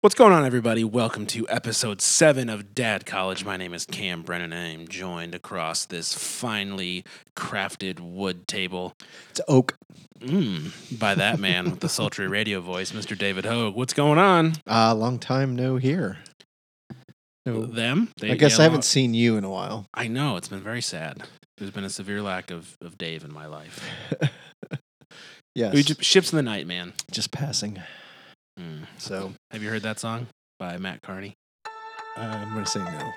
What's going on, everybody? Welcome to episode seven of Dad College. My name is Cam Brennan, and I'm joined across this finely crafted wood table It's oak. mm, by that man with the sultry radio voice, Mr. David Hogue. What's going on? Uh, long time no here. No, Them? They- I guess yeah, I haven't seen you in a while. I know it's been very sad. There's been a severe lack of, of Dave in my life. Yes, ships in the night, man. just passing. Mm. So Have you heard that song by Mat Kearney? uh, I'm gonna say no.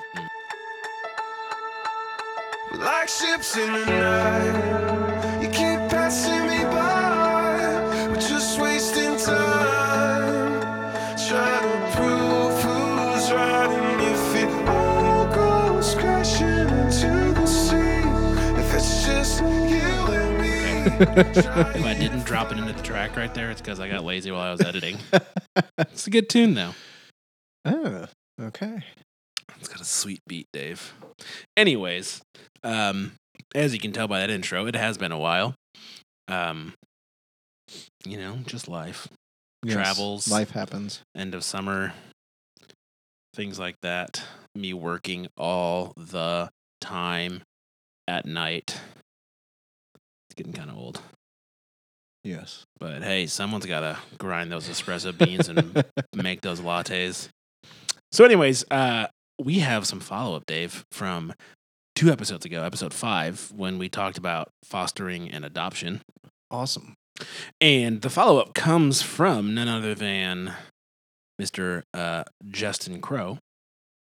Like ships in the night, you keep passing me by. We're just wasting time, If I didn't drop it into the track right there, it's because I got lazy while I was editing. It's a good tune, though. Oh, okay. It's got a sweet beat, Dave. Anyways, um, as you can tell by that intro, it has been a while. Um, you know, just life, Yes, Travels. Life happens. end of summer, things like that. Me working all the time at night. It's getting kind of old. Yes. But hey, someone's got to grind those espresso beans and make those lattes. So, anyways, uh, we have some follow up, Dave, from two episodes ago, episode five, when we talked about fostering and adoption. awesome. And the follow up comes from none other than Mr. Uh, Justin Crow,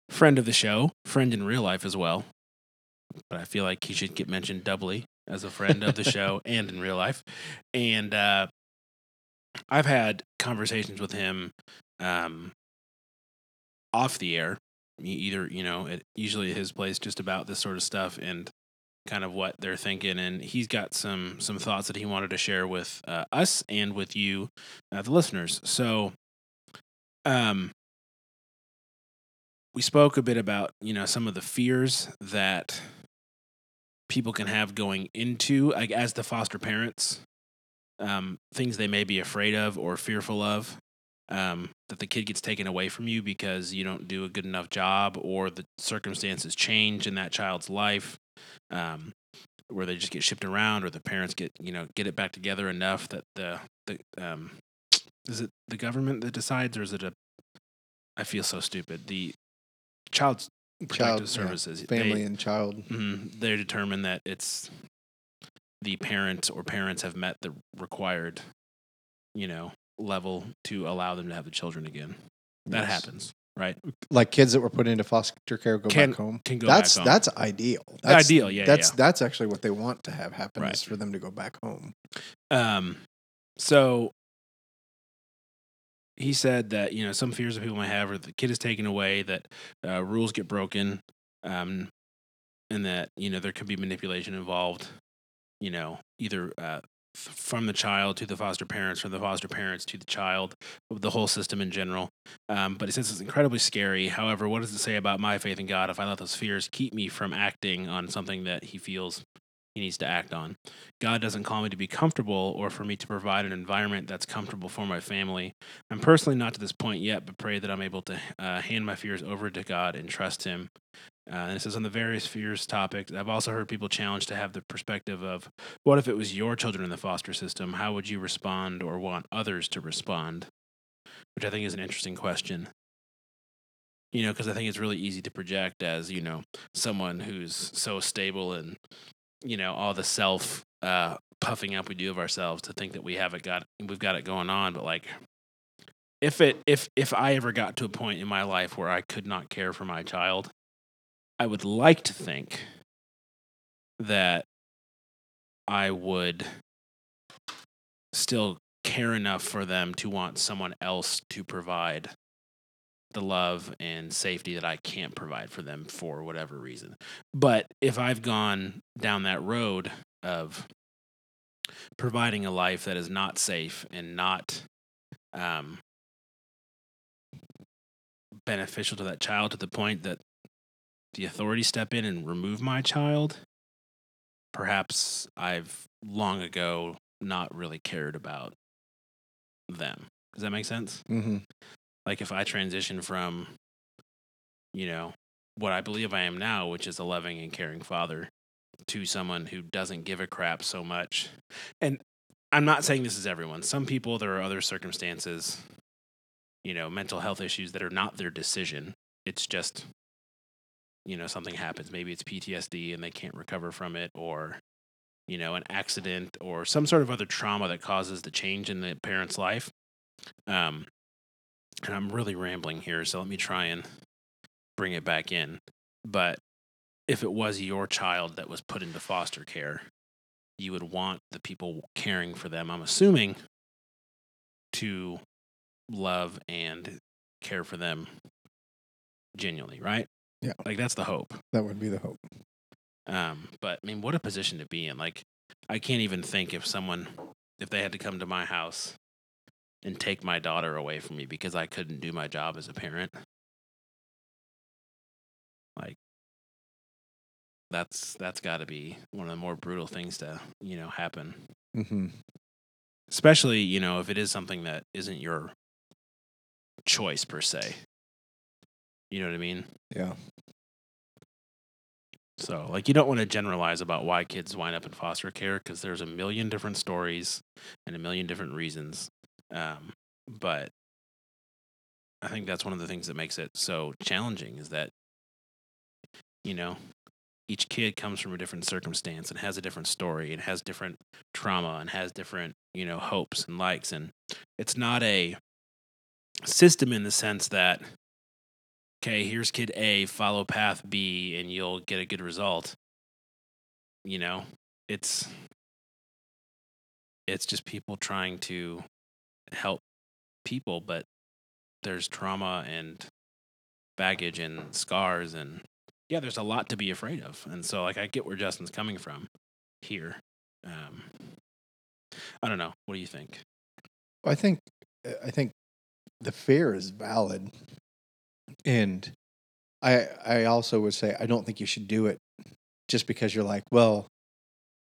friend of the show, friend in real life as well. But I feel like he should get mentioned doubly as a friend of the show and in real life. And uh, I've had conversations with him um, off the air, either, you know, at usually at his place, just about this sort of stuff and kind of what they're thinking. And he's got some some thoughts that he wanted to share with uh, us and with you, uh, the listeners. So, um, we spoke a bit about you know some of the fears that people can have going into like as the foster parents um, things they may be afraid of or fearful of um, that the kid gets taken away from you because you don't do a good enough job or the circumstances change in that child's life um, where they just get shipped around or the parents get you know get it back together enough that the the um, is it the government that decides or is it a I feel so stupid. The child's protective Child, yeah, services Family they, and child. Mhm. They determine that it's the parent or parents have met the required, you know, level to allow them to have the children again. That Yes. happens, right? Like kids that were put into foster care go Can- back home. Can go that's back home. that's ideal. That's, Ideal, yeah, That's yeah. that's actually what they want to have happen Right. is for them to go back home. Um, so he said that you know some fears that people might have are the kid is taken away, that uh, rules get broken, um, and that you know there could be manipulation involved. You know, either uh, from the child to the foster parents, from the foster parents to the child, the whole system in general. Um, but he says it's incredibly scary. However, what does it say about my faith in God if I let those fears keep me from acting on something that he feels he needs to act on? God doesn't call me to be comfortable or for me to provide an environment that's comfortable for my family. I'm personally not to this point yet, but pray that I'm able to uh, hand my fears over to God and trust Him. Uh, and it says on the various fears topic. I've also heard people challenged to have the perspective of what if it was your children in the foster system? How would you respond or want others to respond? Which I think is an interesting question. You know, because I think it's really easy to project as, you know, someone who's so stable and you know all the self uh puffing up we do of ourselves to think that we have it got we've got it going on but like if it if if i ever got to a point in my life where i could not care for my child i would like to think that i would still care enough for them to want someone else to provide the love and safety that I can't provide for them for whatever reason. But if I've gone down that road of providing a life that is not safe and not um, beneficial to that child to the point that the authorities step in and remove my child, perhaps I've long ago not really cared about them. Does that make sense? Mm-hmm. Like if I transition from, you know, what I believe I am now, which is a loving and caring father, to someone who doesn't give a crap so much. And I'm not saying this is everyone. Some people, there are other circumstances, you know, mental health issues that are not their decision. It's just, you know, something happens. Maybe it's PTSD and they can't recover from it, or, you know, an accident or some sort of other trauma that causes the change in the parent's life. Um, and I'm really rambling here, so let me try and bring it back in. But if it was your child that was put into foster care, you would want the people caring for them, I'm assuming, to love and care for them genuinely, right? Yeah. Like that's the hope. That would be the hope. Um, but I mean, what a position to be in. Like, I can't even think if someone, if they had to come to my house and take my daughter away from me because I couldn't do my job as a parent. Like, that's that's got to be one of the more brutal things to you know happen. hmm Especially you know if it is something that isn't your choice per se. You know what I mean? Yeah. So, like, you don't want to generalize about why kids wind up in foster care because there's a million different stories and a million different reasons. Um, but I think that's one of the things that makes it so challenging is that, you know, each kid comes from a different circumstance and has a different story and has different trauma and has different, you know, hopes and likes. And it's not a system in the sense that, okay, here's kid A, follow path B, and you'll get a good result. You know, it's it's just people trying to help people, but there's trauma and baggage and scars and yeah, there's a lot to be afraid of. And so like I get where Justin's coming from here. Um I don't know. What do you think? I think I think the fear is valid, and I I also would say I don't think you should do it just because you're like, well,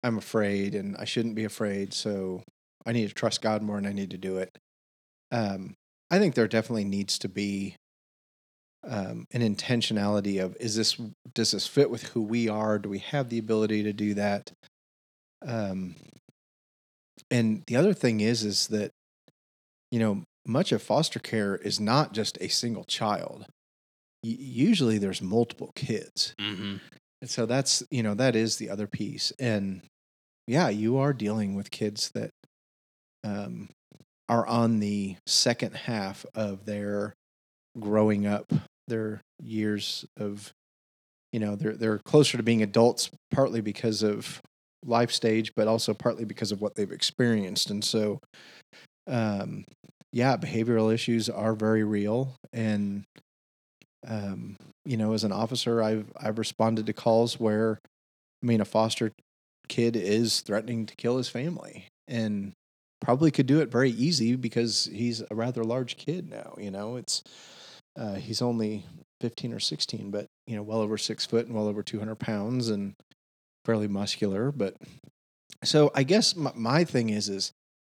I'm afraid and I shouldn't be afraid, so I need to trust God more and I need to do it. Um, I think there definitely needs to be um, an intentionality of is this does this fit with who we are? Do we have the ability to do that? Um, and the other thing is is that you know much of foster care is not just a single child y- usually there's multiple kids Mm-hmm. and so that's you know that is the other piece and yeah you are dealing with kids that um, are on the second half of their growing up their years of you know they're they're closer to being adults partly because of life stage but also partly because of what they've experienced. And so um yeah behavioral issues are very real. And um you know as an officer i've i've responded to calls where i mean a foster kid is threatening to kill his family. And probably could do it very easy because he's a rather large kid now you know? It's uh, he's only 15 or 16 but you know well over six foot and well over 200 pounds and fairly muscular but so i guess my, my thing is is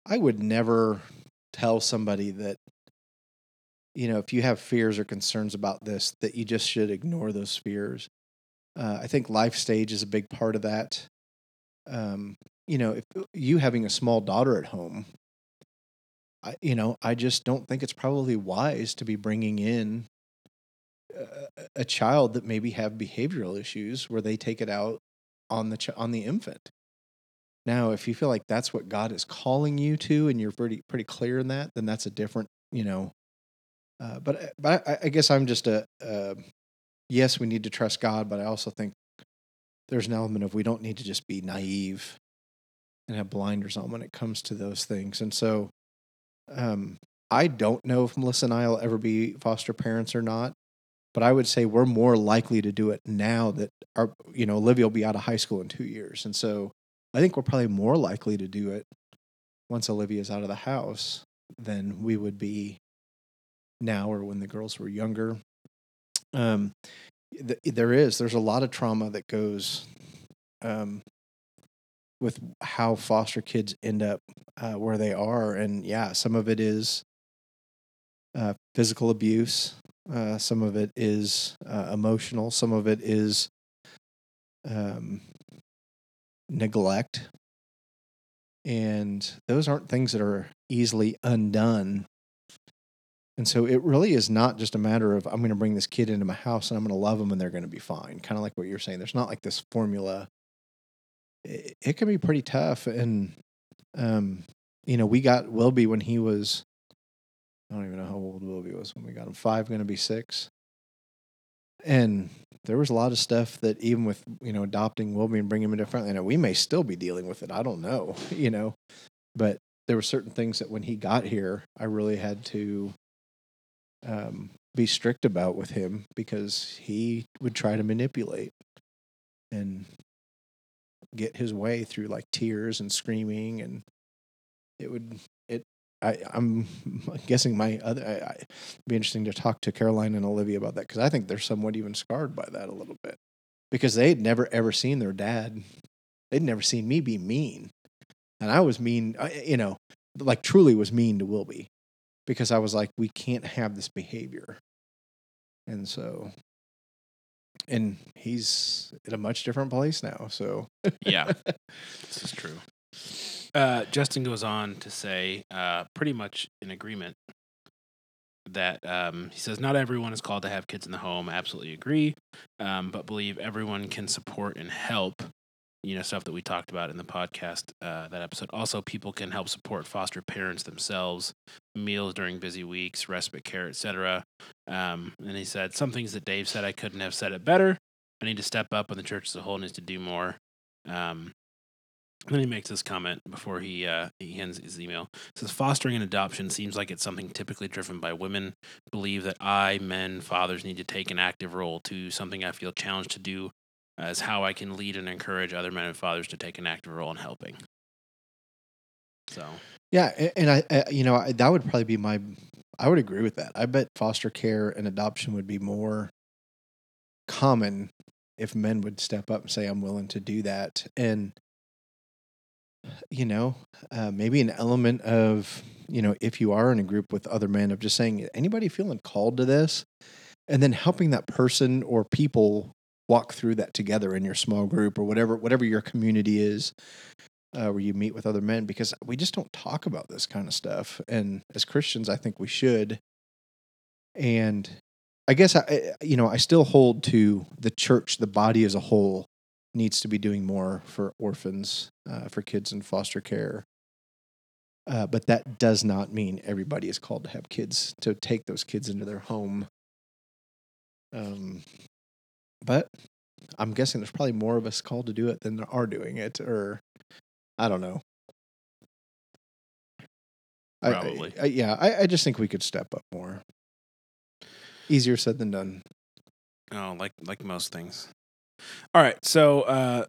i would never tell somebody that you know if you have fears or concerns about this that you just should ignore those fears. Uh, i think life stage is a big part of that. Um, you know if you having a small daughter at home I, you know i just don't think it's probably wise to be bringing in a, a child that maybe have behavioral issues where they take it out on the ch- on the infant. Now if you feel like that's what god is calling you to and you're pretty pretty clear in that then that's a different you know uh, but but I, I guess i'm just a uh, yes we need to trust god but i also think there's an element of we don't need to just be naive and have blinders on when it comes to those things and so um, I don't know if Melissa and I will ever be foster parents or not, but I would say we're more likely to do it now that our, you know, Olivia will be out of high school in two years. And so I think we're probably more likely to do it once Olivia's out of the house than we would be now or when the girls were younger. Um, th- there is, there's a lot of trauma that goes, um, with how foster kids end up uh, where they are. And yeah, some of it is uh, physical abuse. Uh, some of it is uh, emotional. Some of it is um, neglect. And those aren't things that are easily undone. And so it really is not just a matter of I'm going to bring this kid into my house and I'm going to love them and they're going to be fine. Kind of like what you're saying. There's not like this formula. It, it can be pretty tough. And, um, you know, we got Wilby when he was, I don't even know how old Wilby was when we got him. Five, going to be six. And there was a lot of stuff that even with, you know, adopting Wilby and bringing him into family, we may still be dealing with it. I don't know, you know, but there were certain things that when he got here, I really had to um, be strict about with him because he would try to manipulate and get his way through like tears and screaming and it would it I, I'm guessing my other I, I, be interesting to talk to Caroline and Olivia about that because I think they're somewhat even scarred by that a little bit because they'd never ever seen their dad they'd never seen me be mean and I was mean you know like truly was mean to Wilby because I was like, we can't have this behavior. And so, and he's in a much different place now. So, yeah, this is true. Uh, Justin goes on to say, uh, pretty much in agreement, that um, he says, Not everyone is called to have kids in the home. Absolutely agree. Um, but believe everyone can support and help you know stuff that we talked about in the podcast uh, that episode also people can help support foster parents themselves meals during busy weeks respite care etc um, and he said some things that dave said i couldn't have said it better i need to step up and the church as a whole needs to do more um, then he makes this comment before he uh, he ends his email. It says fostering and adoption seems like it's something typically driven by women. Believe that I, men, fathers need to take an active role to something I feel challenged to do as how I can lead and encourage other men and fathers to take an active role in helping. So, yeah, and I, I you know, that would probably be my. I would agree with that. I bet foster care and adoption would be more common if men would step up and say, "I'm willing to do that," and you know, uh, maybe an element of you know, if you are in a group with other men, of just saying, anybody feeling called to this, and then helping that person or people walk through that together in your small group or whatever whatever your community is uh, where you meet with other men because we just don't talk about this kind of stuff. And as christians i think we should. And i guess i you know i still hold to the church the body as a whole needs to be doing more for orphans uh, for kids in foster care. Uh, but that does not mean everybody is called to have kids to take those kids into their home. Um, but I'm guessing there's probably more of us called to do it than there are doing it, or I don't know. Probably. I, I, yeah, I, I just think we could step up more. Easier said than done. Oh, like like most things. All right, so uh,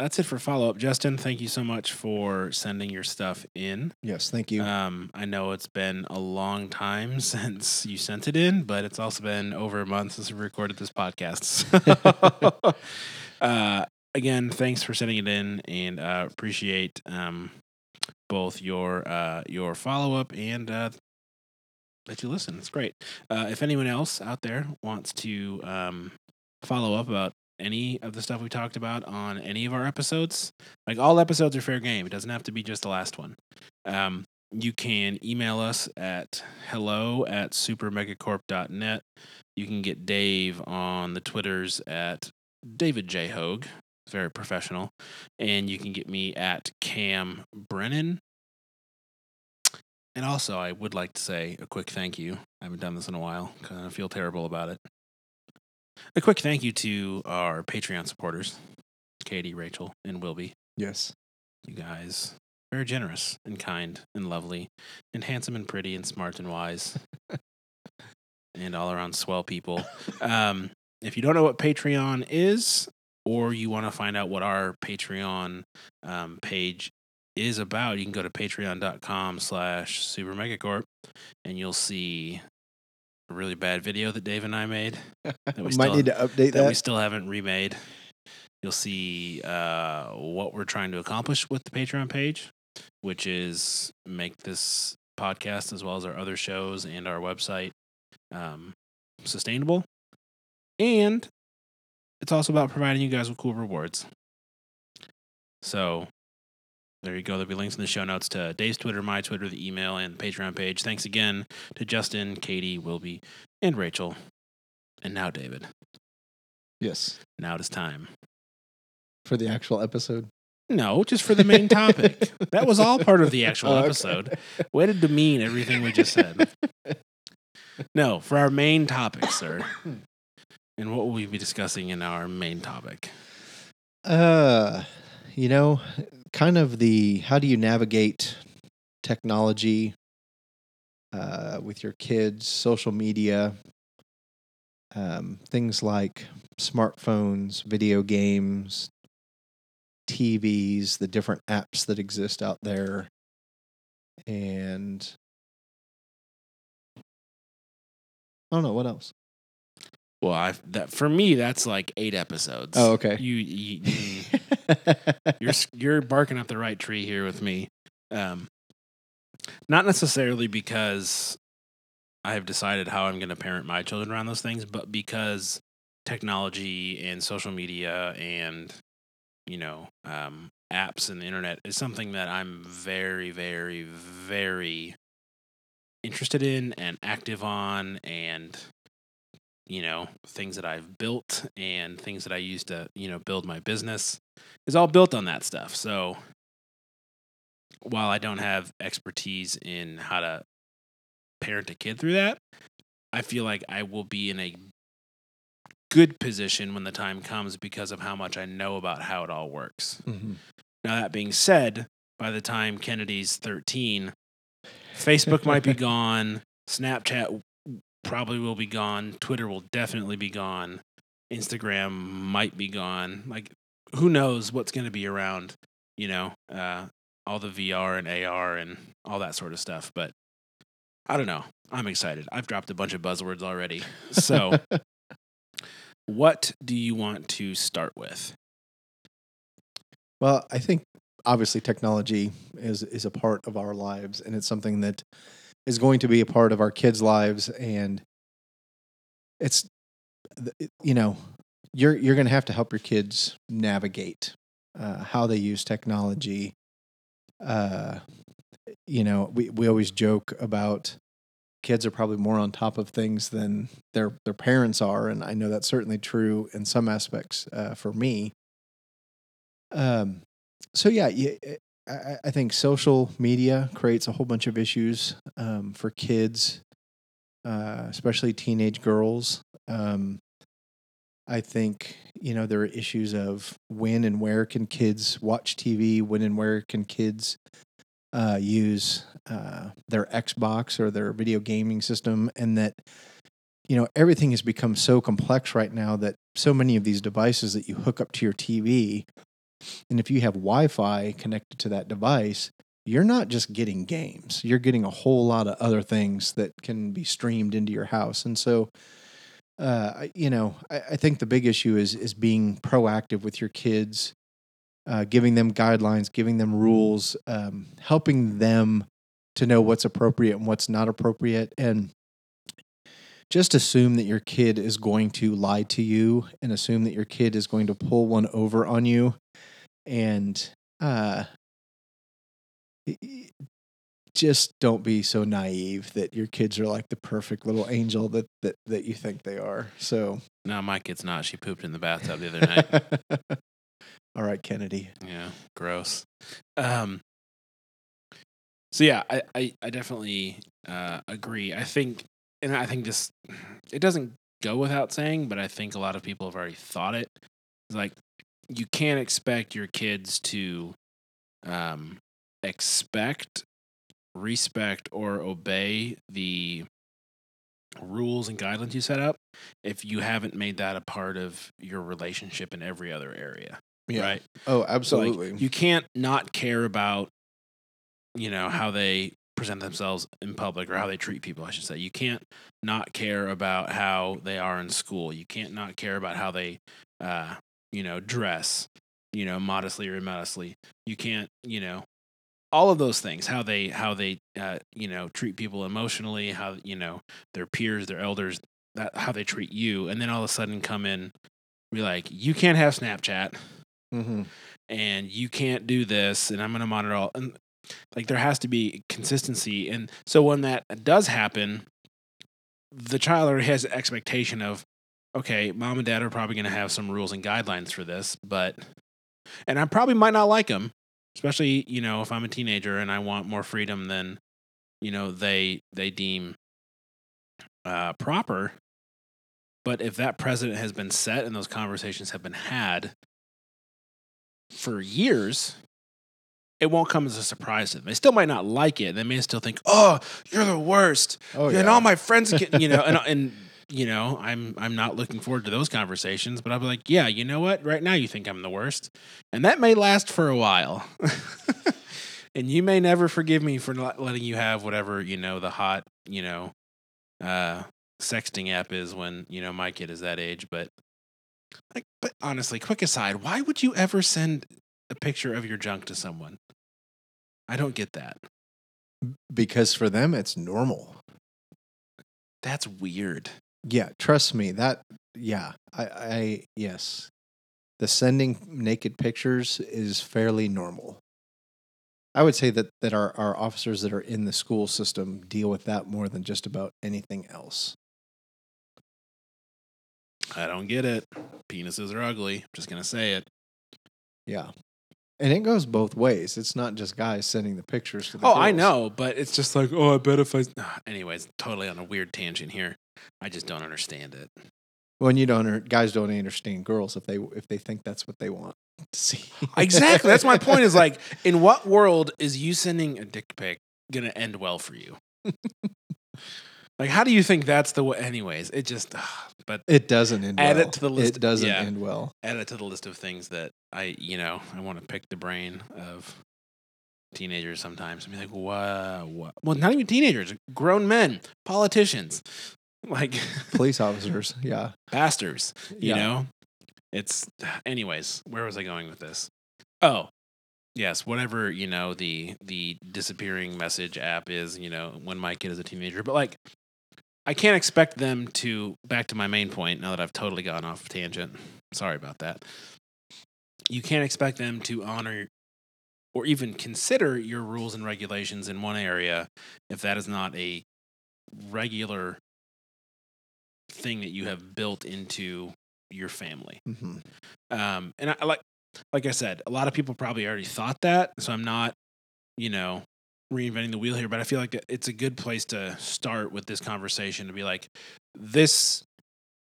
that's it for follow up. Justin, thank you so much for sending your stuff in. Yes, thank you. Um, I know it's been a long time since you sent it in, but it's also been over a month since we recorded this podcast. uh, again, thanks for sending it in, and uh, appreciate um, both your uh, your follow up and uh, that you listen. It's great. Uh, if anyone else out there wants to um, follow up about any of the stuff we talked about on any of our episodes, like all episodes are fair game. It doesn't have to be just the last one. Um, you can email us at hello at supermegacorp.net. You can get Dave on the Twitters at David J. Hogue, very professional. And you can get me at Cam Brennan. And also, I would like to say a quick thank you. I haven't done this in a while because I feel terrible about it. A quick thank you to our Patreon supporters, Katie, Rachel, and Wilby. Yes. You guys very generous and kind and lovely and handsome and pretty and smart and wise and all around swell people. Um, if you don't know what Patreon is, or you want to find out what our Patreon um, page is about, you can go to patreon.com slash supermegacorp and you'll see a really bad video that Dave and I made. That we Might need to update that we still haven't remade. You'll see uh, what we're trying to accomplish with the Patreon page, which is make this podcast as well as our other shows and our website um, sustainable. And it's also about providing you guys with cool rewards. So there you go. There'll be links in the show notes to Dave's Twitter, my Twitter, the email, and the Patreon page. Thanks again to Justin, Katie, Wilby, and Rachel. And now, David, Yes. now it is time. For the actual episode. No, just for the main topic. that was all part of the actual Oh, okay. episode. Way to demean everything we just said. No, for our main topic, sir. And what will we be discussing in our main topic? Uh, you know, kind of the how do you navigate technology uh, with your kids, social media, um, things like smartphones, video games, TVs, the different apps that exist out there, and I don't know what else. Well, I that for me that's like eight episodes. Oh, okay. You, you you're you're barking up the right tree here with me. Um, not necessarily because I have decided how I'm going to parent my children around those things, but because technology and social media and you know um, apps and the internet is something that I'm very, very, very interested in and active on, and you know things that I've built and things that I use to you know build my business is all built on that stuff. So while I don't have expertise in how to parent a kid through that, I feel like I will be in a good position when the time comes because of how much I know about how it all works. Mhm. Now, that being said, by the time Kennedy's 13, Facebook might be gone, Snapchat probably will be gone, Twitter will definitely be gone, Instagram might be gone. Like, who knows what's going to be around, you know, uh, all the VR and AR and all that sort of stuff. But I don't know. I'm excited. I've dropped a bunch of buzzwords already. So, what do you want to start with? Well, I think obviously technology is is a part of our lives, and it's something that is going to be a part of our kids' lives, and it's you know you're you're going to have to help your kids navigate uh, how they use technology. Uh, you know, we we always joke about kids are probably more on top of things than their their parents are, and I know that's certainly true in some aspects uh, for me. Um, so yeah, yeah I, I think social media creates a whole bunch of issues um, for kids, uh, especially teenage girls. Um, I think you know there are issues of when and where can kids watch TV, when and where can kids uh, use uh, their Xbox or their video gaming system, and that you know everything has become so complex right now that so many of these devices that you hook up to your TV and if you have Wi Fi connected to that device, you're not just getting games, you're getting a whole lot of other things that can be streamed into your house. And so, uh, you know, I, I think the big issue is is being proactive with your kids, uh, giving them guidelines, giving them rules, um, helping them to know what's appropriate and what's not appropriate, and just assume that your kid is going to lie to you and assume that your kid is going to pull one over on you and uh just don't be so naive that your kids are like the perfect little angel that that, that you think they are so No, my kid's not. She pooped in the bathtub the other night. all right kennedy Yeah, gross. Um. So yeah, I I, I definitely uh, agree. I think, and I think this it doesn't go without saying, but I think a lot of people have already thought it. It's like you can't expect your kids to um, expect, respect, or obey the rules and guidelines you set up if you haven't made that a part of your relationship in every other area. Right. oh So, like, absolutely you can't not care about, you know, how they present themselves in public or how they treat people, I should say. You can't not care about how they are in school. You can't not care about how they, uh, you know, dress, you know, modestly or immodestly. You can't, you know, all of those things how they how they uh, you know treat people emotionally how you know their peers their elders that how they treat you and then all of a sudden come in be like you can't have snapchat Mm-hmm. and you can't do this and i'm going to monitor all and like there has to be consistency and so when that does happen the child already has an expectation of okay mom and dad are probably going to have some rules and guidelines for this but and i probably might not like them especially you know if i'm a teenager and i want more freedom than you know they they deem uh proper but if that precedent has been set and those conversations have been had for years, it won't come as a surprise to them. They still might not like it. They may still think, "Oh, you're the worst," Oh and all my friends get, you know, and and you know, I'm I'm not looking forward to those conversations. But I'll be like, "Yeah, you know what? Right now, you think I'm the worst, and that may last for a while." and you may never forgive me for not letting you have whatever you know the hot you know uh sexting app is when you know my kid is that age but like but honestly quick aside why would you ever send a picture of your junk to someone i don't get that because for them it's normal. that's weird Yeah, trust me. That yeah, I, I yes, the sending naked pictures is fairly normal. I would say that that our our officers that are in the school system deal with that more than just about anything else. i don't get it penises are ugly I'm just gonna say it Yeah, and it goes both ways. It's not just guys sending the pictures to the. oh i know but it's just like oh i bet if i anyways totally on a weird tangent here i just don't understand it When you don't, guys don't understand girls if they if they think that's what they want to see. Exactly. That's my point. Is like, in what world is you sending a dick pic gonna end well for you? like, how do you think that's the way? Anyways, it just. But It doesn't end Add well. it to the list- It doesn't yeah. end well. add it to the list of things that I, you know, I want to pick the brain of teenagers sometimes and be like, what? What? Well, not even teenagers, grown men, politicians, like Police officers, yeah. pastors. You Yeah. know, it's. Anyways, where was I going with this? Oh, yes, whatever you know the the disappearing message app is. You know, when my kid is a teenager, but like. I can't expect them to back to my main point now that I've totally gone off tangent. Sorry about that. You can't expect them to honor or even consider your rules and regulations in one area if that is not a regular thing that you have built into your family. hmm Um, and I like, like I said, a lot of people probably already thought that, so I'm not, you know, reinventing the wheel here. But I feel like it's a good place to start with this conversation to be like, this,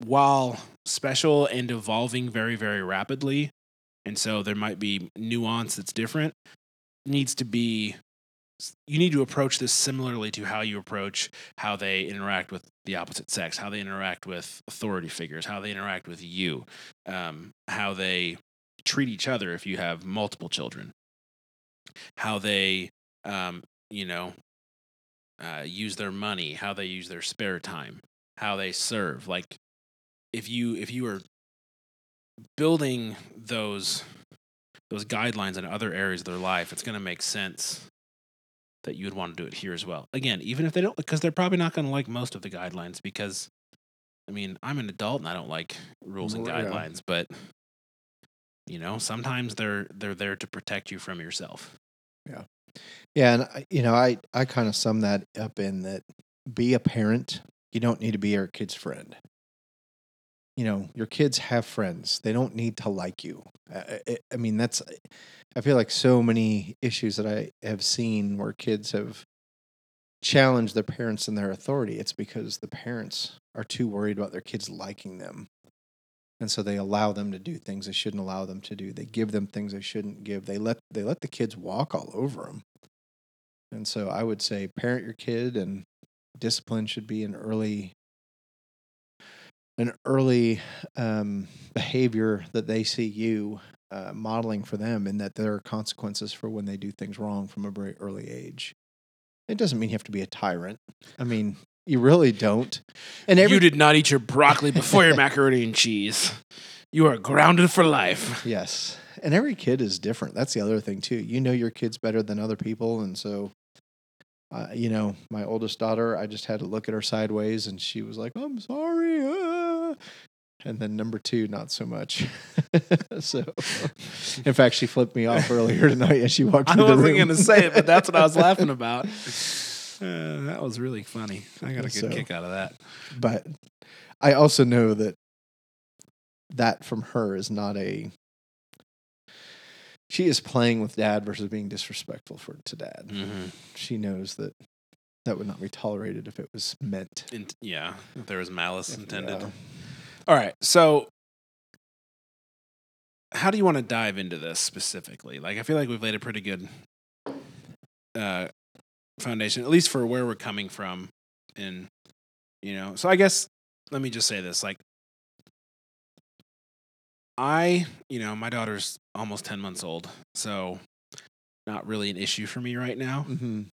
while special and evolving very, very rapidly, and so there might be nuance that's different, needs to be. You need to approach this similarly to how you approach how they interact with the opposite sex, how they interact with authority figures, how they interact with you, um, how they treat each other if you have multiple children, how they, um, you know, uh, use their money, how they use their spare time, how they serve. Like, if you if you are building those those guidelines in other areas of their life, it's going to make sense that you would want to do it here as well. Again, even if they don't, because they're probably not going to like most of the guidelines because I mean, I'm an adult and I don't like rules and Well, yeah. guidelines, but you know, sometimes they're they're there to protect you from yourself. Yeah, yeah, and I, you know, I I kind of sum that up in that be a parent. You don't need to be your kid's friend. You know, your kids have friends. They don't need to like you. I, I mean, that's. I feel like so many issues that I have seen where kids have challenged their parents and their authority. It's because the parents are too worried about their kids liking them, and so they allow them to do things they shouldn't allow them to do. They give them things they shouldn't give. They let they let the kids walk all over them. And so I would say parent your kid and discipline should be an early an early um, behavior that they see you uh, modeling for them and that there are consequences for when they do things wrong from a very early age. It doesn't mean you have to be a tyrant. I mean, you really don't. And every you did not eat your broccoli before your macaroni and cheese. You are grounded for life. Yes. and every kid is different. That's the other thing too. You know your kids better than other people, and so, uh, you know, my oldest daughter, I just had to look at her sideways, and she was like, "I'm sorry," ah." And then number two, not so much. so, in fact, she flipped me off earlier tonight as she walked I through the wasn't going to say it, but that's what I was laughing about. Uh, that was really funny. I got a good So- kick out of that. but I also know that that from her is not a. She is playing with dad versus being disrespectful for to dad. Mm-hmm. She knows that that would not be tolerated if it was meant. In- yeah, if there was malice intended. All right. So, how do you want to dive into this specifically? Like, I feel like we've laid a pretty good uh, foundation, at least for where we're coming from. And, you know, so I guess let me just say this like, I, you know, my daughter's almost 10 months old. So, not really an issue for me right now. Mhm.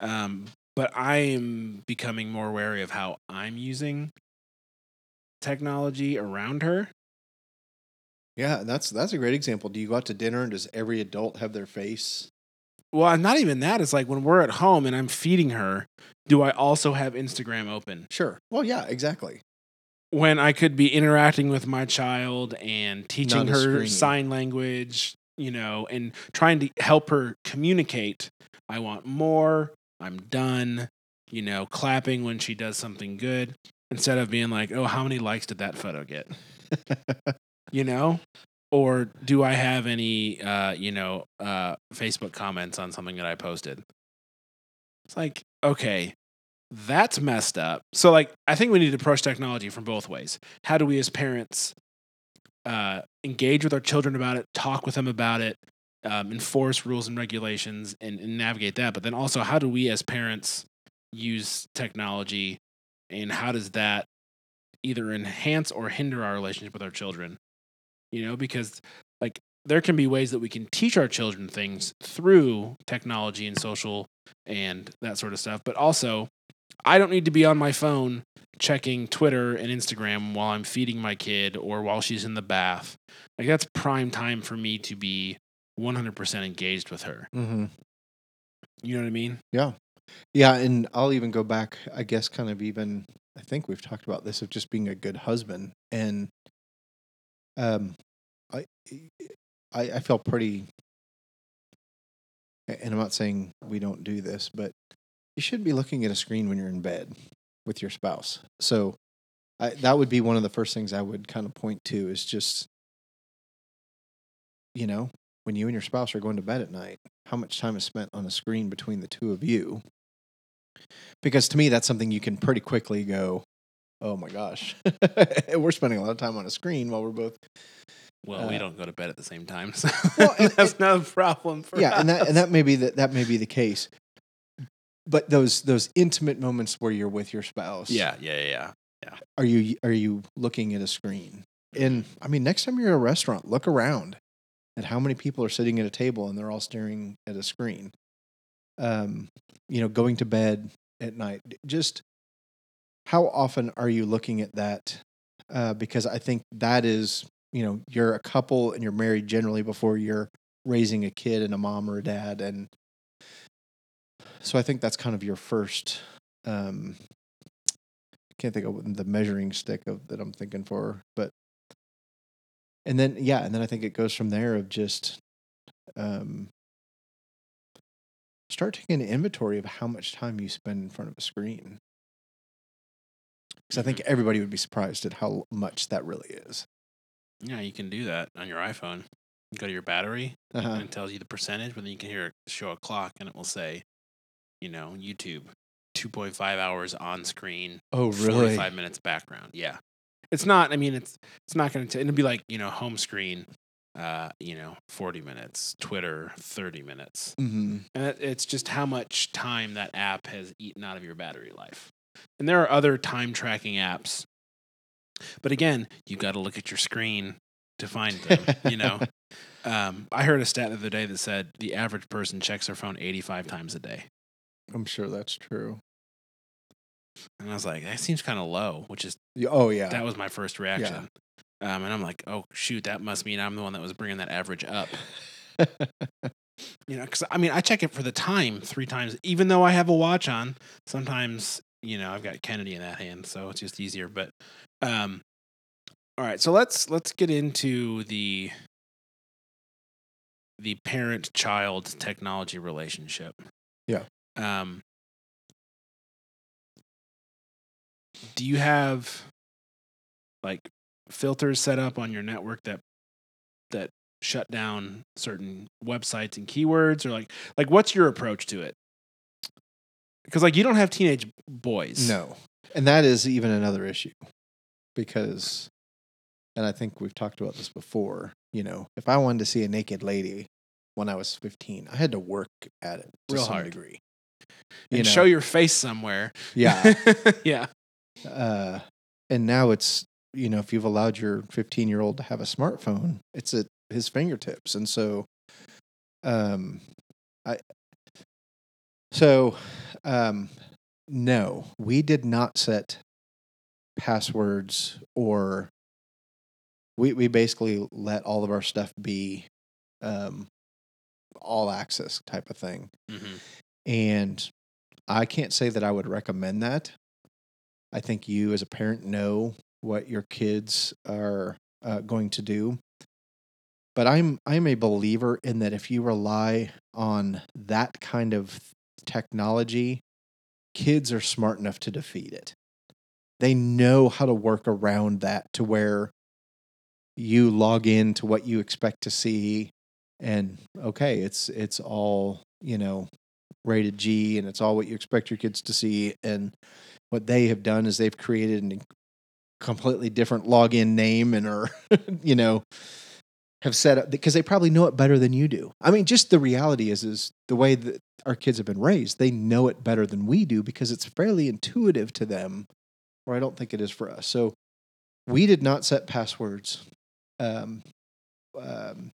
Um, but I am becoming more wary of how I'm using technology around her. Yeah, that's that's a great example. Do you go out to dinner and does every adult have their face? Well, not even that. It's like when we're at home and I'm feeding her, do I also have Instagram open? Sure. Well, yeah, exactly. When I could be interacting with my child and teaching her sign language, you know, and trying to help her communicate. I want more. I'm done. You know, clapping when she does something good instead of being like, oh, how many likes did that photo get? you know? Or do i have any uh you know uh facebook comments on something that i posted? It's like okay that's messed up. So like i think we need to approach technology from both ways. How do we as parents uh engage with our children about it talk with them about it um, enforce rules and regulations and, and navigate that? But then also how do we as parents use technology and how does that either enhance or hinder our relationship with our children you know because like there can be ways that we can teach our children things through technology and social and that sort of stuff but also i don't need to be on my phone checking twitter and instagram while i'm feeding my kid or while she's in the bath like that's prime time for me to be 100% engaged with her Mm-hmm. you know what i mean Yeah. Yeah. And I'll even go back, I guess, kind of even, I think we've talked about this of just being a good husband. And um, I, I, I pretty, and I'm not saying we don't do this, but you should be looking at a screen when you're in bed with your spouse. So I, that would be one of the first things I would kind of point to is just, you know, when you and your spouse are going to bed at night, how much time is spent on a screen between the two of you? Because to me, that's something you can pretty quickly go, oh my gosh, we're spending a lot of time on a screen while we're both. well we Uh, don't go to bed at the same time so Well, that's not a problem for Yeah, and that and that may be that that may be the case. But those those intimate moments where you're with your spouse, yeah yeah yeah yeah are you are you looking at a screen? And I mean, next time you're at a restaurant, look around at how many people are sitting at a table and they're all staring at a screen. Um, you know, going to bed at night. Just how often are you looking at that? Uh, because I think that is, you know, you're a couple and you're married generally before you're raising a kid and a mom or a dad, and so I think that's kind of your first. Um, I can't think of the measuring stick of that I'm thinking for, but and then yeah, and then I think it goes from there of just um, start taking an inventory of how much time you spend in front of a screen. Because I think everybody would be surprised at how much that really is. Yeah, you can do that on your iPhone. You go to your battery Uh-huh. and it tells you the percentage, but then you can hear it show a clock and it will say, you know, YouTube, 2.5 hours on screen, Oh, really? 45 minutes background. Yeah. It's not, I mean, it's it's not going to, it'll be like, you know, home screen, uh, you know, 40 minutes, Twitter, 30 minutes. Mm-hmm. And it, it's just how much time that app has eaten out of your battery life. And there are other time tracking apps. But again, you got to look at your screen to find them, you know. Um, I heard a stat the other day that said the average person checks their phone 85 times a day. I'm sure that's true. And I was like, that seems kind of low, which is Oh yeah. that was my first reaction. Um, and I'm like, oh shoot, that must mean I'm the one that was bringing that average up. You know, because I mean, I check it for the time three times, even though I have a watch on. Sometimes, you know, I've got Kennedy in that hand, so it's just easier. But, um, all right, so let's let's get into the the parent child technology relationship. Yeah. Um. Do you have like filters set up on your network that that shut down certain websites and keywords or like like what's your approach to it because like you don't have teenage boys No. And that is even another issue because, and I think we've talked about this before, you know, if I wanted to see a naked lady when I was 15, I had to work at it to Real some hard. degree. and know, show your face somewhere yeah. yeah uh, and now it's, you know, if you've allowed your 15 year old to have a smartphone, it's at his fingertips. And so, um, I, so, um, no, we did not set passwords or we, we basically let all of our stuff be, um, all access type of thing. Mhm. And I can't say that I would recommend that. I think you, as a parent, know what your kids are uh, going to do. But I'm I'm a believer in that if you rely on that kind of technology, kids are smart enough to defeat it. They know how to work around that to where you log in to what you expect to see and okay, it's it's all, you know, rated G and it's all what you expect your kids to see. And what they have done is they've created a completely different login name and are, you know, have set up because they probably know it better than you do. I mean, just the reality is, is the way that our kids have been raised, they know it better than we do because it's fairly intuitive to them, or I don't think it is for us. So we did not set passwords. Um, um,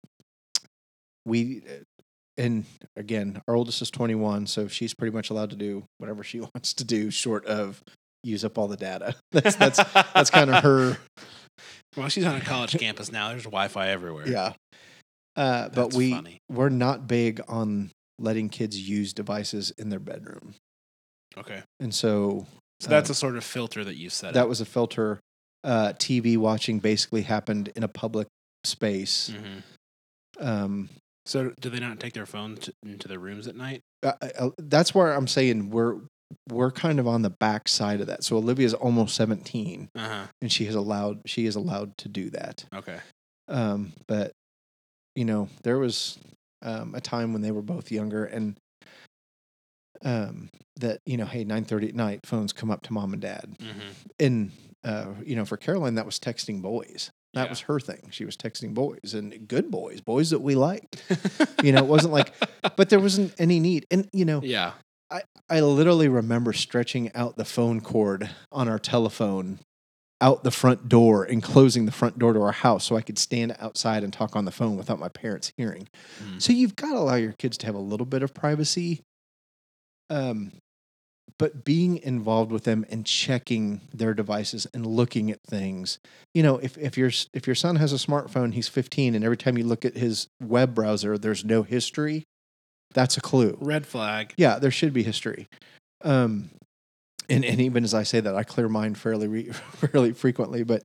we and again, our oldest is 21, so she's pretty much allowed to do whatever she wants to do, short of use up all the data. That's that's that's kind of her. well she's on a college campus now there's wi-fi everywhere Yeah. Uh, but That's we funny. we're not big on letting kids use devices in their bedroom, okay and so so that's uh, a sort of filter that you set that up. was a filter. Uh, TV watching basically happened in a public space. Mhm. Um, so do they not take their phones into their rooms at night uh, uh, that's where I'm saying we're we're kind of on the back side of that. So Olivia's almost 17 uh-huh and she is allowed she is allowed to do that. okay Um, but you know, there was um, a time when they were both younger and um, that you know, hey, 9:30 at night, phones come up to mom and dad. mm-hmm. And uh, you know, for Caroline that was texting boys. That Yeah. was her thing. She was texting boys and good boys, boys that we liked. You know, it wasn't like but there wasn't any need. And you know, yeah I I literally remember stretching out the phone cord on our telephone out the front door and closing the front door to our house so I could stand outside and talk on the phone without my parents hearing. Mm. So you've got to allow your kids to have a little bit of privacy. Um, but being involved with them and checking their devices and looking at things, you know, if, if your if your son has a smartphone, he's 15, and every time you look at his web browser, there's no history. That's a clue red flag yeah, there should be history. Um, and and even as I say that, I clear mine fairly re- fairly frequently. But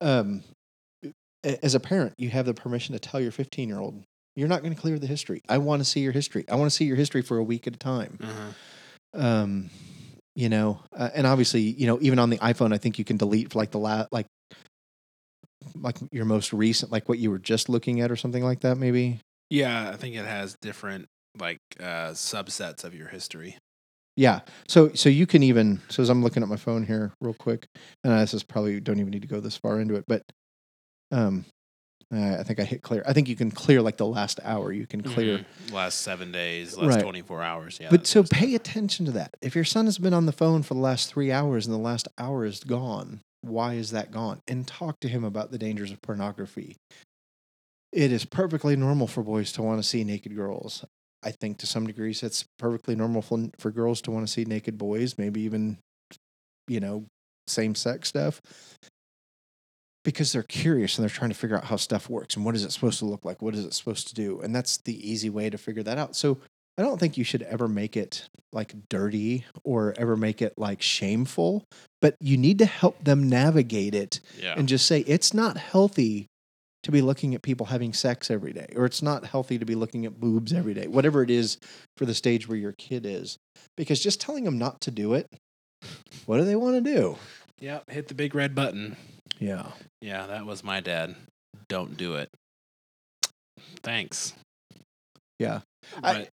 um, as a parent, you have the permission to tell your 15 year old, you're not going to clear the history. I want to see your history. I want to see your history for a week at a time. uh-huh. Um, you know, uh, and obviously, you know, even on the iPhone, I think you can delete like the la- like like your most recent, like what you were just looking at or something like that, maybe. yeah i think it has different like uh subsets of your history Yeah. So so you can even so as I'm looking at my phone here real quick, and this is probably don't even need to go this far into it, but um, I think I hit clear. I think you can clear like the last hour. You can clear. Mhm. last seven days last Right. 24 hours yeah But so sort of stuff. pay attention to that. If your son has been on the phone for the last three hours and the last hour is gone, why is that gone? And talk to him about the dangers of pornography. It is perfectly normal for boys to want to see naked girls. I think to some degrees it's perfectly normal for, for girls to want to see naked boys, maybe even, you know, same sex stuff. because they're curious and they're trying to figure out how stuff works and what is it supposed to look like? What is it supposed to do? And that's the easy way to figure that out. So I don't think you should ever make it like dirty or ever make it like shameful, but you need to help them navigate it Yeah. and just say it's not healthy to be looking at people having sex every day or it's not healthy to be looking at boobs every day whatever it is for the stage where your kid is because just telling them not to do it what do they want to do Yep. Hit the big red button. yeah Yeah, that was my dad. Don't do it. Thanks. Yeah. I-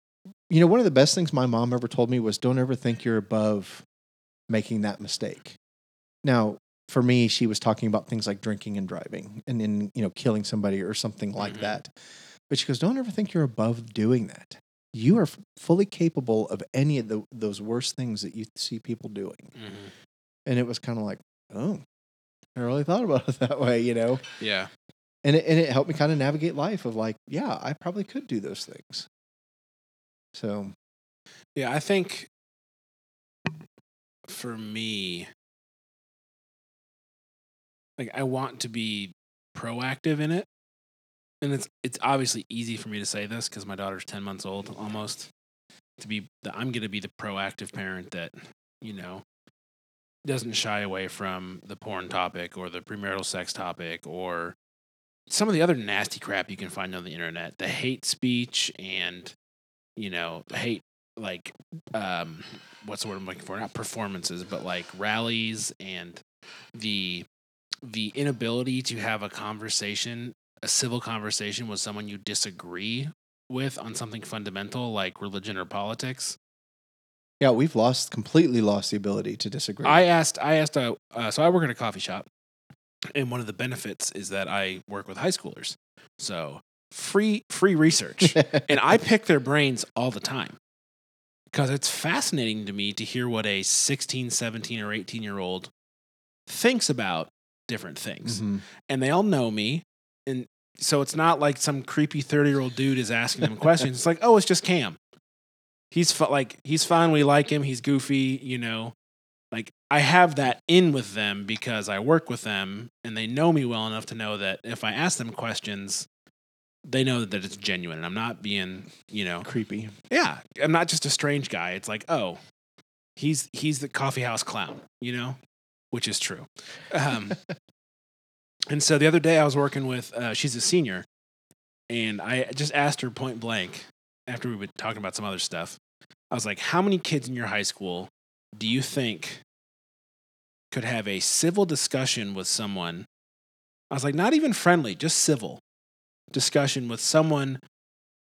you know one of the best things my mom ever told me was don't ever think you're above making that mistake now for me she was talking about things like drinking and driving and then you know killing somebody or something like Mhm. that but she goes don't ever think you're above doing that you are f- fully capable of any of the, those worst things that you see people doing Mhm. and it was kind of like oh i really thought about it that way you know yeah. and it, and it helped me kind of navigate life of like yeah i probably could do those things so Yeah, I think for me, like I want to be proactive in it. And it's it's obviously easy for me to say this because my daughter's ten months old almost. To be the, I'm gonna be the proactive parent that, you know, doesn't shy away from the porn topic or the premarital sex topic or some of the other nasty crap you can find on the internet. The hate speech and you know, hate like um what's the word I'm looking for? Not performances, but like rallies and the the inability to have a conversation, a civil conversation with someone you disagree with on something fundamental like religion or politics. yeah we've lost completely lost the ability to disagree I asked I asked uh, uh so I work in a coffee shop and one of the benefits is that I work with high schoolers. So free free research. and I pick their brains all the time because it's fascinating to me to hear what a 16, 17, or 18 year old thinks about different things. Mhm. And they all know me. And so it's not like some creepy 30 year old dude is asking them questions. It's like, oh, it's just Cam. He's fu- like, he's fun. We like him. He's goofy, you know. Like, I have that in with them because I work with them and they know me well enough to know that if I ask them questions, they know that it's genuine and I'm not being, you know, creepy yeah, I'm not just a strange guy. It's like, oh, he's he's the coffee house clown, you know, which is true. Um, and so the other day I was working with, uh, she's a senior, and I just asked her point blank after we were talking about some other stuff. I was like, how many kids in your high school do you think could have a civil discussion with someone? I was like, not even friendly, just civil discussion with someone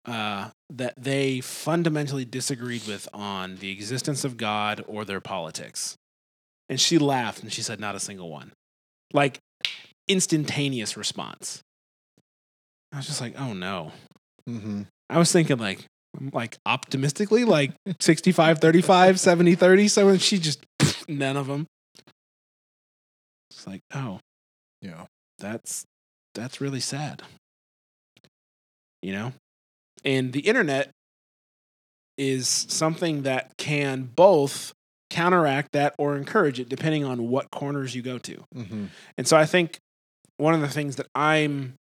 uh, that they fundamentally disagreed with on the existence of God or their politics. And she laughed and she said, Not a single one. Like instantaneous response. I was just like, Oh no. mm-hmm. I was thinking, like, like optimistically, like 65 35, 70 30. So she just, none of them. It's like, Oh, yeah that's that's really sad you know and the internet is something that can both counteract that or encourage it depending on what corners you go to. Mm-hmm. and so i think one of the things that i'm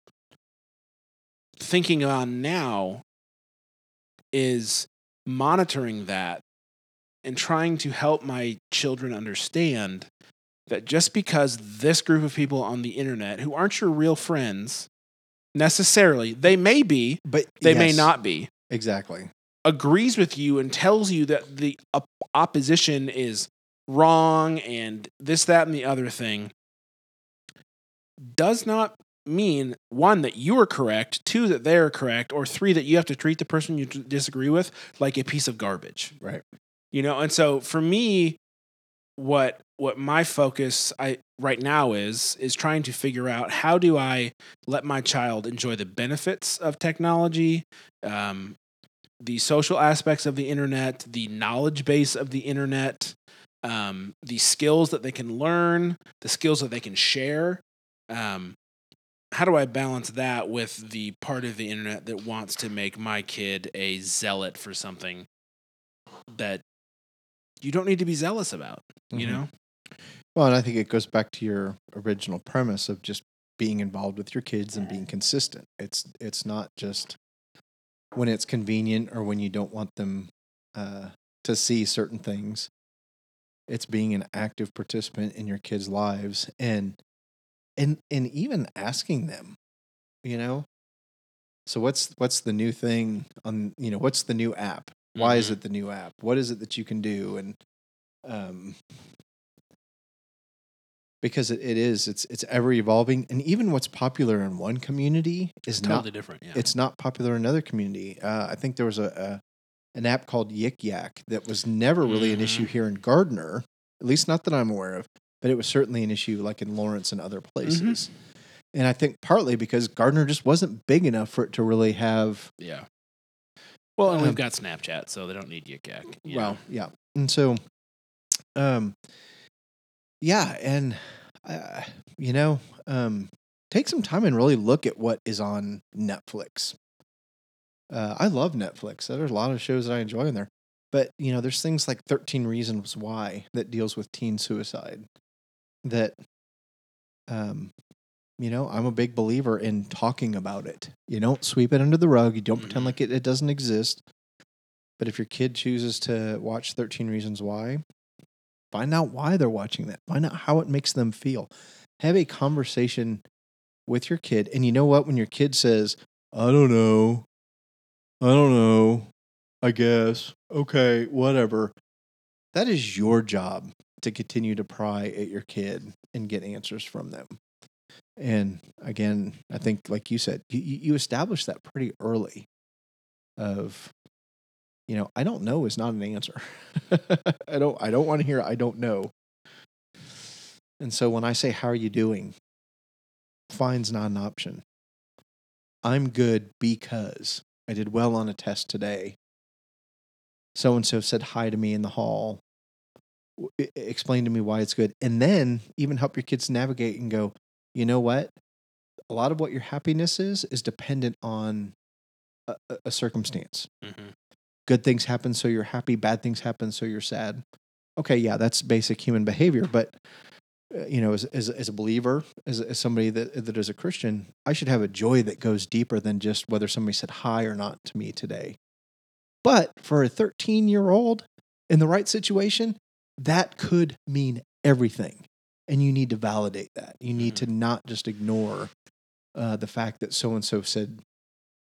thinking on now is monitoring that and trying to help my children understand that just because this group of people on the internet who aren't your real friends necessarily, they may be, but they may not be, exactly. agrees with you and tells you that the opposition is wrong and this, that, and the other thing, does not mean one that you are correct, two that they are correct, or three that you have to treat the person you disagree with like a piece of garbage. Right. You know and so for me what what my focus i right now is is trying to figure out how do i let my child enjoy the benefits of technology um, the social aspects of the internet the knowledge base of the internet um, the skills that they can learn the skills that they can share um, how do i balance that with the part of the internet that wants to make my kid a zealot for something that you don't need to be zealous about you Mhm. know well and i think it goes back to your original premise of just being involved with your kids and being consistent. It's it's not just when it's convenient or when you don't want them uh, to see certain things. It's being an active participant in your kids' lives and and and even asking them, you know. So what's what's the new thing on you know what's the new app? Why is Mhm. it the new app? What is it that you can do? And um, because it, it is it's it's ever evolving and even what's popular in one community is totally not different. Yeah. it's not popular in another community uh, i think there was a, a an app called yik yak that was never really an issue Mhm. here in gardner at least not that i'm aware of but it was certainly an issue like in lawrence and other places and i think partly because gardner just wasn't big enough for it to really have yeah. Well, and Um, we've got Snapchat, so they don't need Yik Yak. well know? yeah and so um yeah and uh, you know um take some time and really look at what is on netflix. Uh, i love netflix. There's a lot of shows that i enjoy in there but you know there's things like 13 reasons why that deals with teen suicide that um you know i'm a big believer in talking about it. You don't sweep it under the rug. You don't pretend Mhm. like it, it doesn't exist. But if your kid chooses to watch 13 Reasons Why, find out why they're watching that. Find out how it makes them feel. Have a conversation with your kid. And you know what? When your kid says, I don't know, I don't know, I guess, okay, whatever, that is your job to continue to pry at your kid and get answers from them. And again, I think, like you said, you, you establish that pretty early of you know, I don't know is not an answer. I don't I don't want to hear I don't know. And so when I say how are you doing? Fine's not an option. I'm good because I did well on a test today. So and so said hi to me in the hall. Explain to me why it's good. And then even help your kids navigate and go, you know what? A lot of what your happiness is is dependent on a, a- circumstance Mhm. Good things happen so you're happy bad things happen so you're sad. Okay yeah that's basic human behavior but uh, you know as, as, as a believer as, as somebody that, that is a christian i should have a joy that goes deeper than just whether somebody said hi or not to me today. But for a 13 year old in the right situation that could mean everything and you need to validate that. You need to not just ignore uh, the fact that so and so said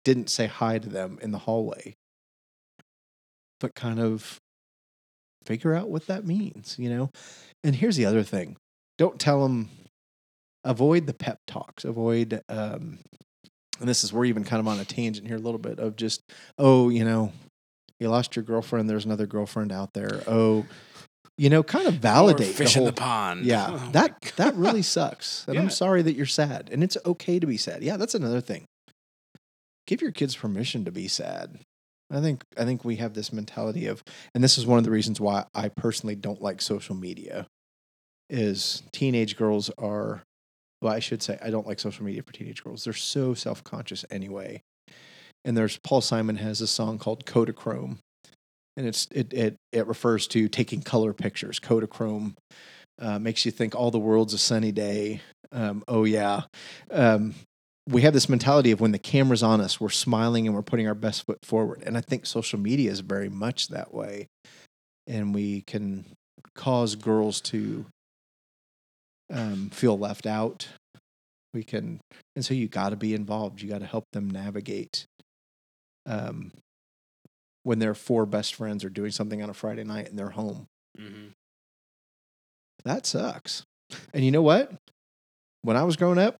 didn't say hi to them in the hallway but kind of figure out what that means, you know? And here's the other thing don't tell them, avoid the pep talks, avoid, um, and this is we're even kind of on a tangent here a little bit of just, oh, you know, you lost your girlfriend, there's another girlfriend out there. Oh, you know, kind of validate fish the in the pond. yeah, Oh that that really sucks. And Yeah. I'm sorry that you're sad, and it's okay to be sad. Yeah, that's another thing. Give your kids permission to be sad. I think I think we have this mentality of, and this is one of the reasons why I personally don't like social media. Is teenage girls are, well, I should say I don't like social media for teenage girls. They're so self conscious anyway. And there's Paul Simon has a song called Kodachrome, and it's it it it refers to taking color pictures. Kodachrome uh, makes you think all the world's a sunny day. Um, oh yeah, um, we have this mentality of when the camera's on us, we're smiling and we're putting our best foot forward. And I think social media is very much that way, and we can cause girls to um, feel left out. We can, and so you got to be involved. You got to help them navigate. Um, when their four best friends are doing something on a Friday night and they're home, Mhm. that sucks. And you know what? When I was growing up,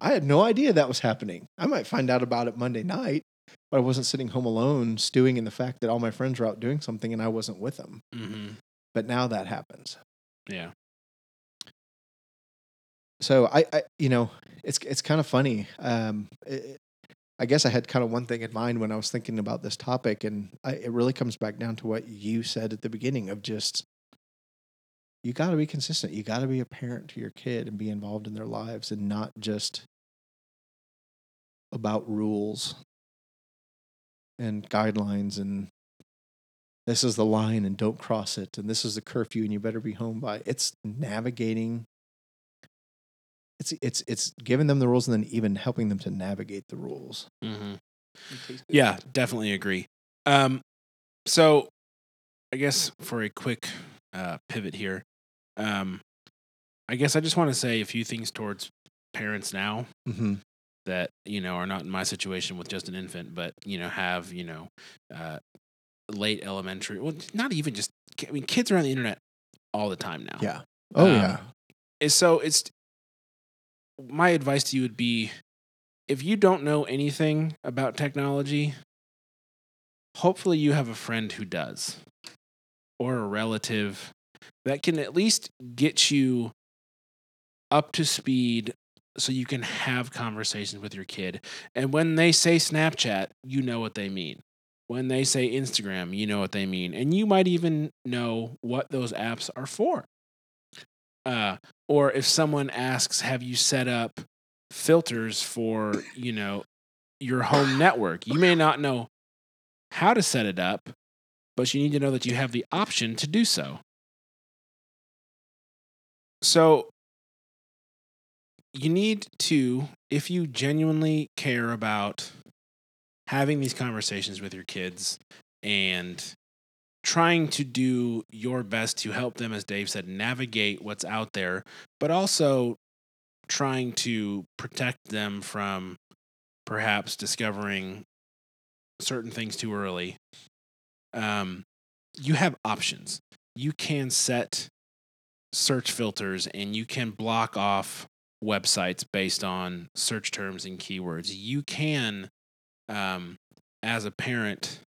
I had no idea that was happening. I might find out about it Monday night, but I wasn't sitting home alone stewing in the fact that all my friends were out doing something and I wasn't with them. Mhm. But now that happens. Yeah. So I, I you know, it's it's kind of funny. Um, it, I guess I had kind of one thing in mind when I was thinking about this topic, and I, it really comes back down to what you said at the beginning of just you got to be consistent. You got to be a parent to your kid and be involved in their lives, and not just about rules and guidelines and this is the line and don't cross it and this is the curfew and you better be home by it's navigating it's it's it's giving them the rules and then even helping them to navigate the rules. hmm Yeah, definitely agree. Um, so I guess for a quick uh, pivot here, um, I guess I just want to say a few things towards parents now Mm-hmm. That you know are not in my situation with just an infant, but you know have you know uh, late elementary. Well, not even just. I mean, kids are on the internet all the time now. Yeah. Oh Um, yeah. so it's my advice to you would be if you don't know anything about technology hopefully you have a friend who does or a relative that can at least get you up to speed so you can have conversations with your kid and when they say snapchat you know what they mean when they say instagram you know what they mean and you might even know what those apps are for uh, or if someone asks, "Have you set up filters for you know your home network?" You may not know how to set it up, but you need to know that you have the option to do so. So you need to, if you genuinely care about having these conversations with your kids and trying to do your best to help them, as Dave said, navigate what's out there, but also trying to protect them from perhaps discovering certain things too early. Um, you have options. You can set search filters and you can block off websites based on search terms and keywords. You can, um, as a parent,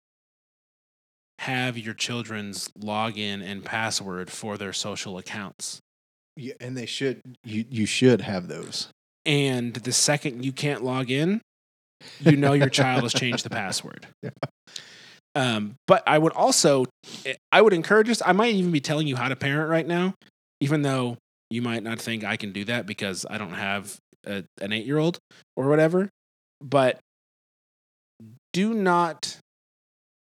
have your children's login and password for their social accounts. yeah. And they should you you should have those. And the second you can't log in, you know your child has changed the password. Yeah. Um, but I would also, I would encourage us. I might even be telling you how to parent right now, even though you might not think I can do that because I don't have a, an eight year old or whatever. But do not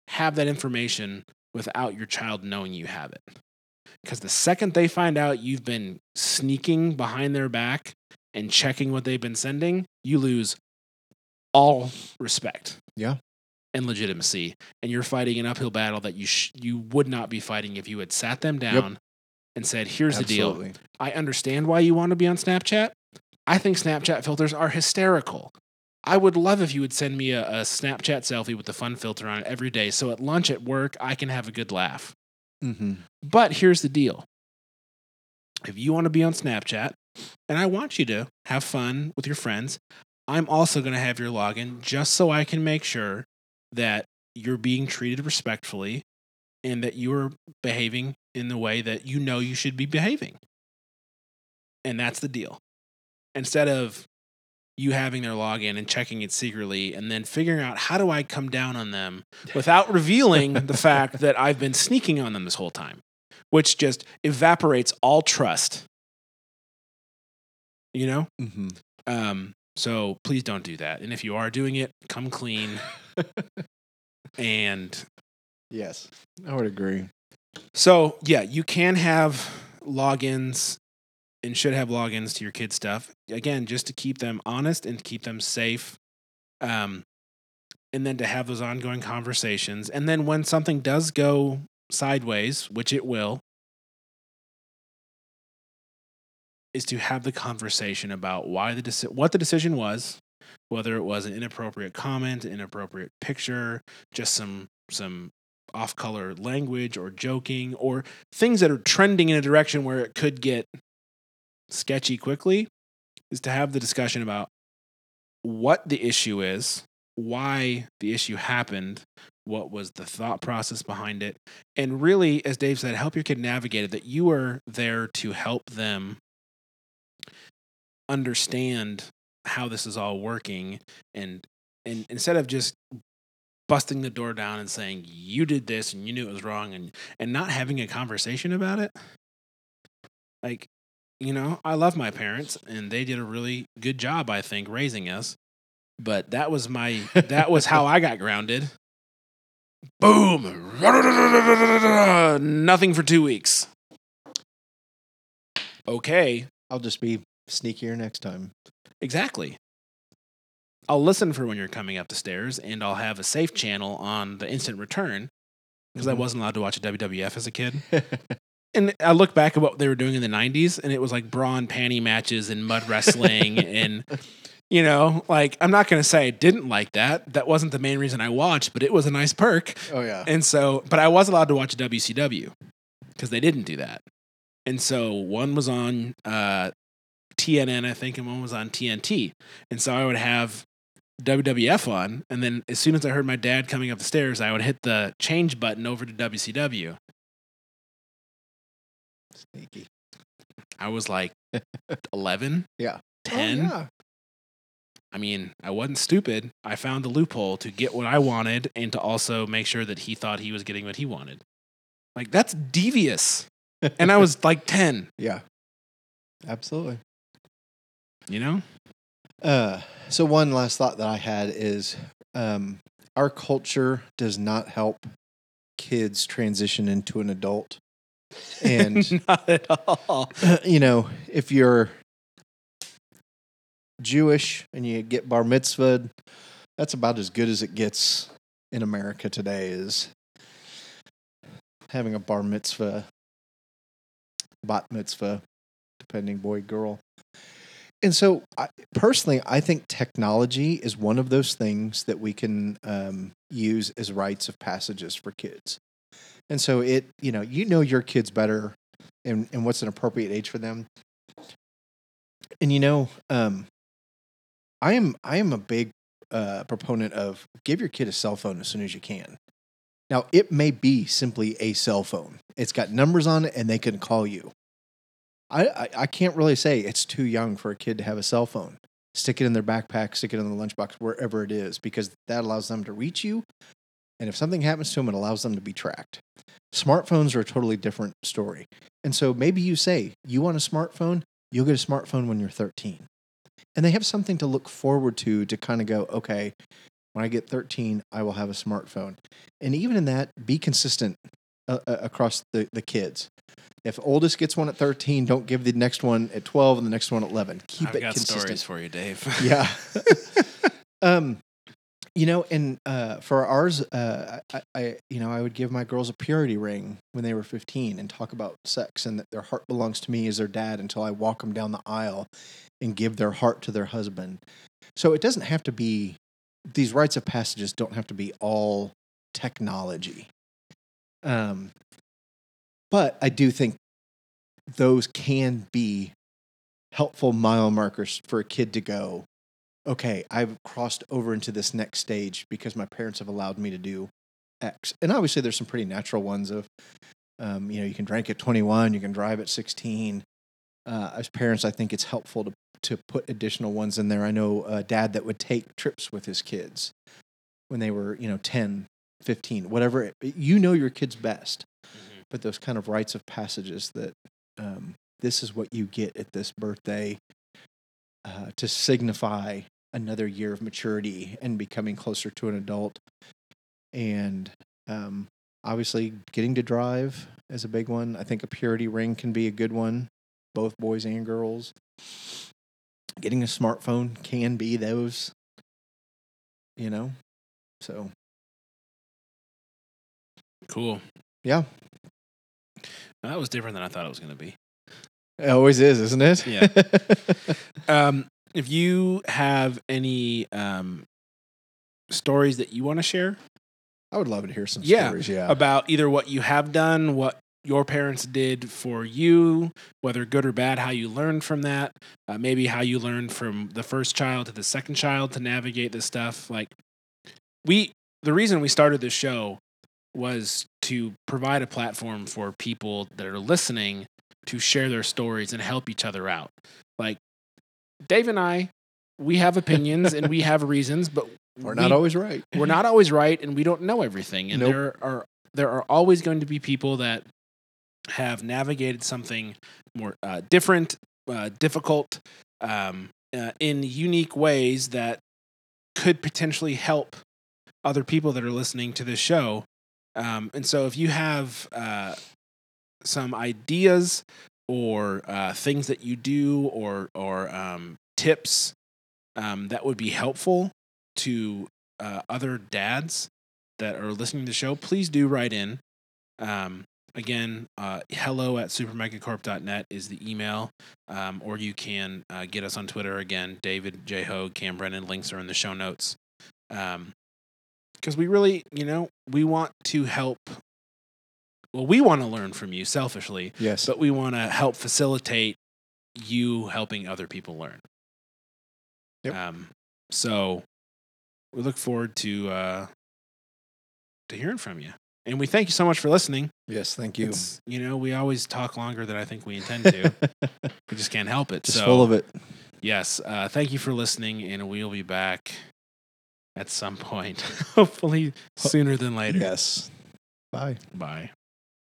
have that information without your child knowing you have it. Because the second they find out you've been sneaking behind their back and checking what they've been sending, you lose all respect. Yeah. And legitimacy, and you're fighting an uphill battle that you sh- you would not be fighting if you had sat them down and said, "Here's the deal. I understand why you want to be on Snapchat. I think Snapchat filters are hysterical. I would love if you would send me a, a Snapchat selfie with the fun filter on it every day, so at lunch at work I can have a good laugh. Mm-hmm. But here's the deal if you want to be on Snapchat, and I want you to have fun with your friends, I'm also going to have your login just so I can make sure that you're being treated respectfully and that you're behaving in the way that you know you should be behaving. And that's the deal. Instead of you having their login and checking it secretly and then figuring out how do I come down on them without revealing the fact that I've been sneaking on them this whole time, which just evaporates all trust. You know? Mm-hmm. Um, so please don't do that. And if you are doing it, come clean. and Yes, I would agree. So, yeah, you can have logins and should have logins to your kids' stuff. Again, just to keep them honest and keep them safe. Um, and then to have those ongoing conversations. And then when something does go sideways, which it will, is to have the conversation about why the deci- what the decision was, whether it was an inappropriate comment, inappropriate picture, just some some off color language or joking or things that are trending in a direction where it could get sketchy quickly is to have the discussion about what the issue is, why the issue happened, what was the thought process behind it, and really, as Dave said, help your kid navigate it, that you are there to help them understand how this is all working and and instead of just busting the door down and saying you did this and you knew it was wrong and and not having a conversation about it. Like you know i love my parents and they did a really good job i think raising us but that was my that was how i got grounded. Boom! Nothing for 2 weeks. Okay. I'll just be Sneakier next time. Exactly. I'll listen for when you're coming up the stairs, and I'll have a safe channel on the instant return because I Mhm. wasn't allowed to watch WWF as a kid. And I look back at what they were doing in the 90s, and it was like bra and panty matches and mud wrestling. and, you know, like, I'm not going to say I didn't like that. That wasn't the main reason I watched, but it was a nice perk. oh yeah. And so, but I was allowed to watch WCW because they didn't do that. And so one was on uh, TNN, I think, and one was on TNT. And so I would have WWF on, and then as soon as I heard my dad coming up the stairs, I would hit the change button over to WCW. Sneaky. I was like 11, Yeah. 10. Oh, yeah. I mean, I wasn't stupid. I found the loophole to get what I wanted and to also make sure that he thought he was getting what he wanted. Like, that's devious. And I was like 10, yeah. Absolutely. you know? Uh, so one last thought that I had is um, our culture does not help kids transition into an adult. And not at all. you know, if you're Jewish and you get bar mitzvahed, that's about as good as it gets in America today is having a bar mitzvah, bat mitzvah, depending boy, girl. And so, I, personally, I think technology is one of those things that we can um, use as rites of passages for kids. And so, it, you know, you know your kids better and, and what's an appropriate age for them. And you know, um, I am I am a big uh, proponent of give your kid a cell phone as soon as you can. Now, it may be simply a cell phone. It's got numbers on it, and they can call you. I, I I can't really say it's too young for a kid to have a cell phone. Stick it in their backpack, stick it in the lunchbox, wherever it is, because that allows them to reach you. And if something happens to them, it allows them to be tracked. Smartphones are a totally different story. And so maybe you say, you want a smartphone? You'll get a smartphone when you're 13. And they have something to look forward to to kind of go, okay, when I get 13, I will have a smartphone. And even in that, be consistent uh, uh, across the, the kids. If oldest gets one at 13, don't give the next one at 12 and the next one at 11. Keep I've it got consistent. stories for you, Dave. Yeah. um, you know, and uh, for ours, uh, I, I, you know, I would give my girls a purity ring when they were 15 and talk about sex and that their heart belongs to me as their dad until I walk them down the aisle and give their heart to their husband. So it doesn't have to be, these rites of passages don't have to be all technology. Um, but I do think those can be helpful mile markers for a kid to go, okay, I've crossed over into this next stage because my parents have allowed me to do X. And obviously, there's some pretty natural ones of, um, you know, you can drink at 21, you can drive at 16. Uh, as parents, I think it's helpful to to put additional ones in there. I know a dad that would take trips with his kids when they were, you know, 10, 15, whatever. It, you know your kids best, but those kind of rites of passages that um, this is what you get at this birthday uh, to signify another year of maturity and becoming closer to an adult. And um, obviously, getting to drive is a big one. I think a purity ring can be a good one, both boys and girls. Getting a smartphone can be those, you know. So Cool. yeah, That was different than I thought it was going to be. it always is, isn't it? Yeah. Um, if you have any um, stories that you want to share I would love to hear some Yeah, stories. Yeah. about either what you have done, what your parents did for you, whether good or bad, how you learned from that, uh, maybe how you learned from the first child to the second child to navigate this stuff. Like, we, the reason we started this show was to provide a platform for people that are listening to share their stories and help each other out. Like, Dave and I, we have opinions and we have reasons, but We're not we- always right. we're not always right and we don't know everything and Nope. there are there are always going to be people that have navigated something more uh, different uh, difficult um, uh, in unique ways that could potentially help other people that are listening to this show um, and so if you have uh, some ideas or uh, things that you do or or um, tips um, that would be helpful to uh, other dads that are listening to the show, please do write in. Um, again, uh, hello at supermegacorp.net is the email, um, or you can uh, get us on Twitter. Again, David J. Hogue, Cam Brennan, links are in the show notes. Because we really, you know, we want to help. Well, we want to learn from you selfishly, Yes. but we want to help facilitate you helping other people learn. Yep. Um, so we look forward to uh, to hearing from you, and we thank you so much for listening. yes. Thank you. It's, you know, we always talk longer than I think we intend to. we just can't help it. Just so, full of it. yes, uh, thank you for listening, and we'll be back at some point, hopefully sooner than later. Yes. Bye. Bye.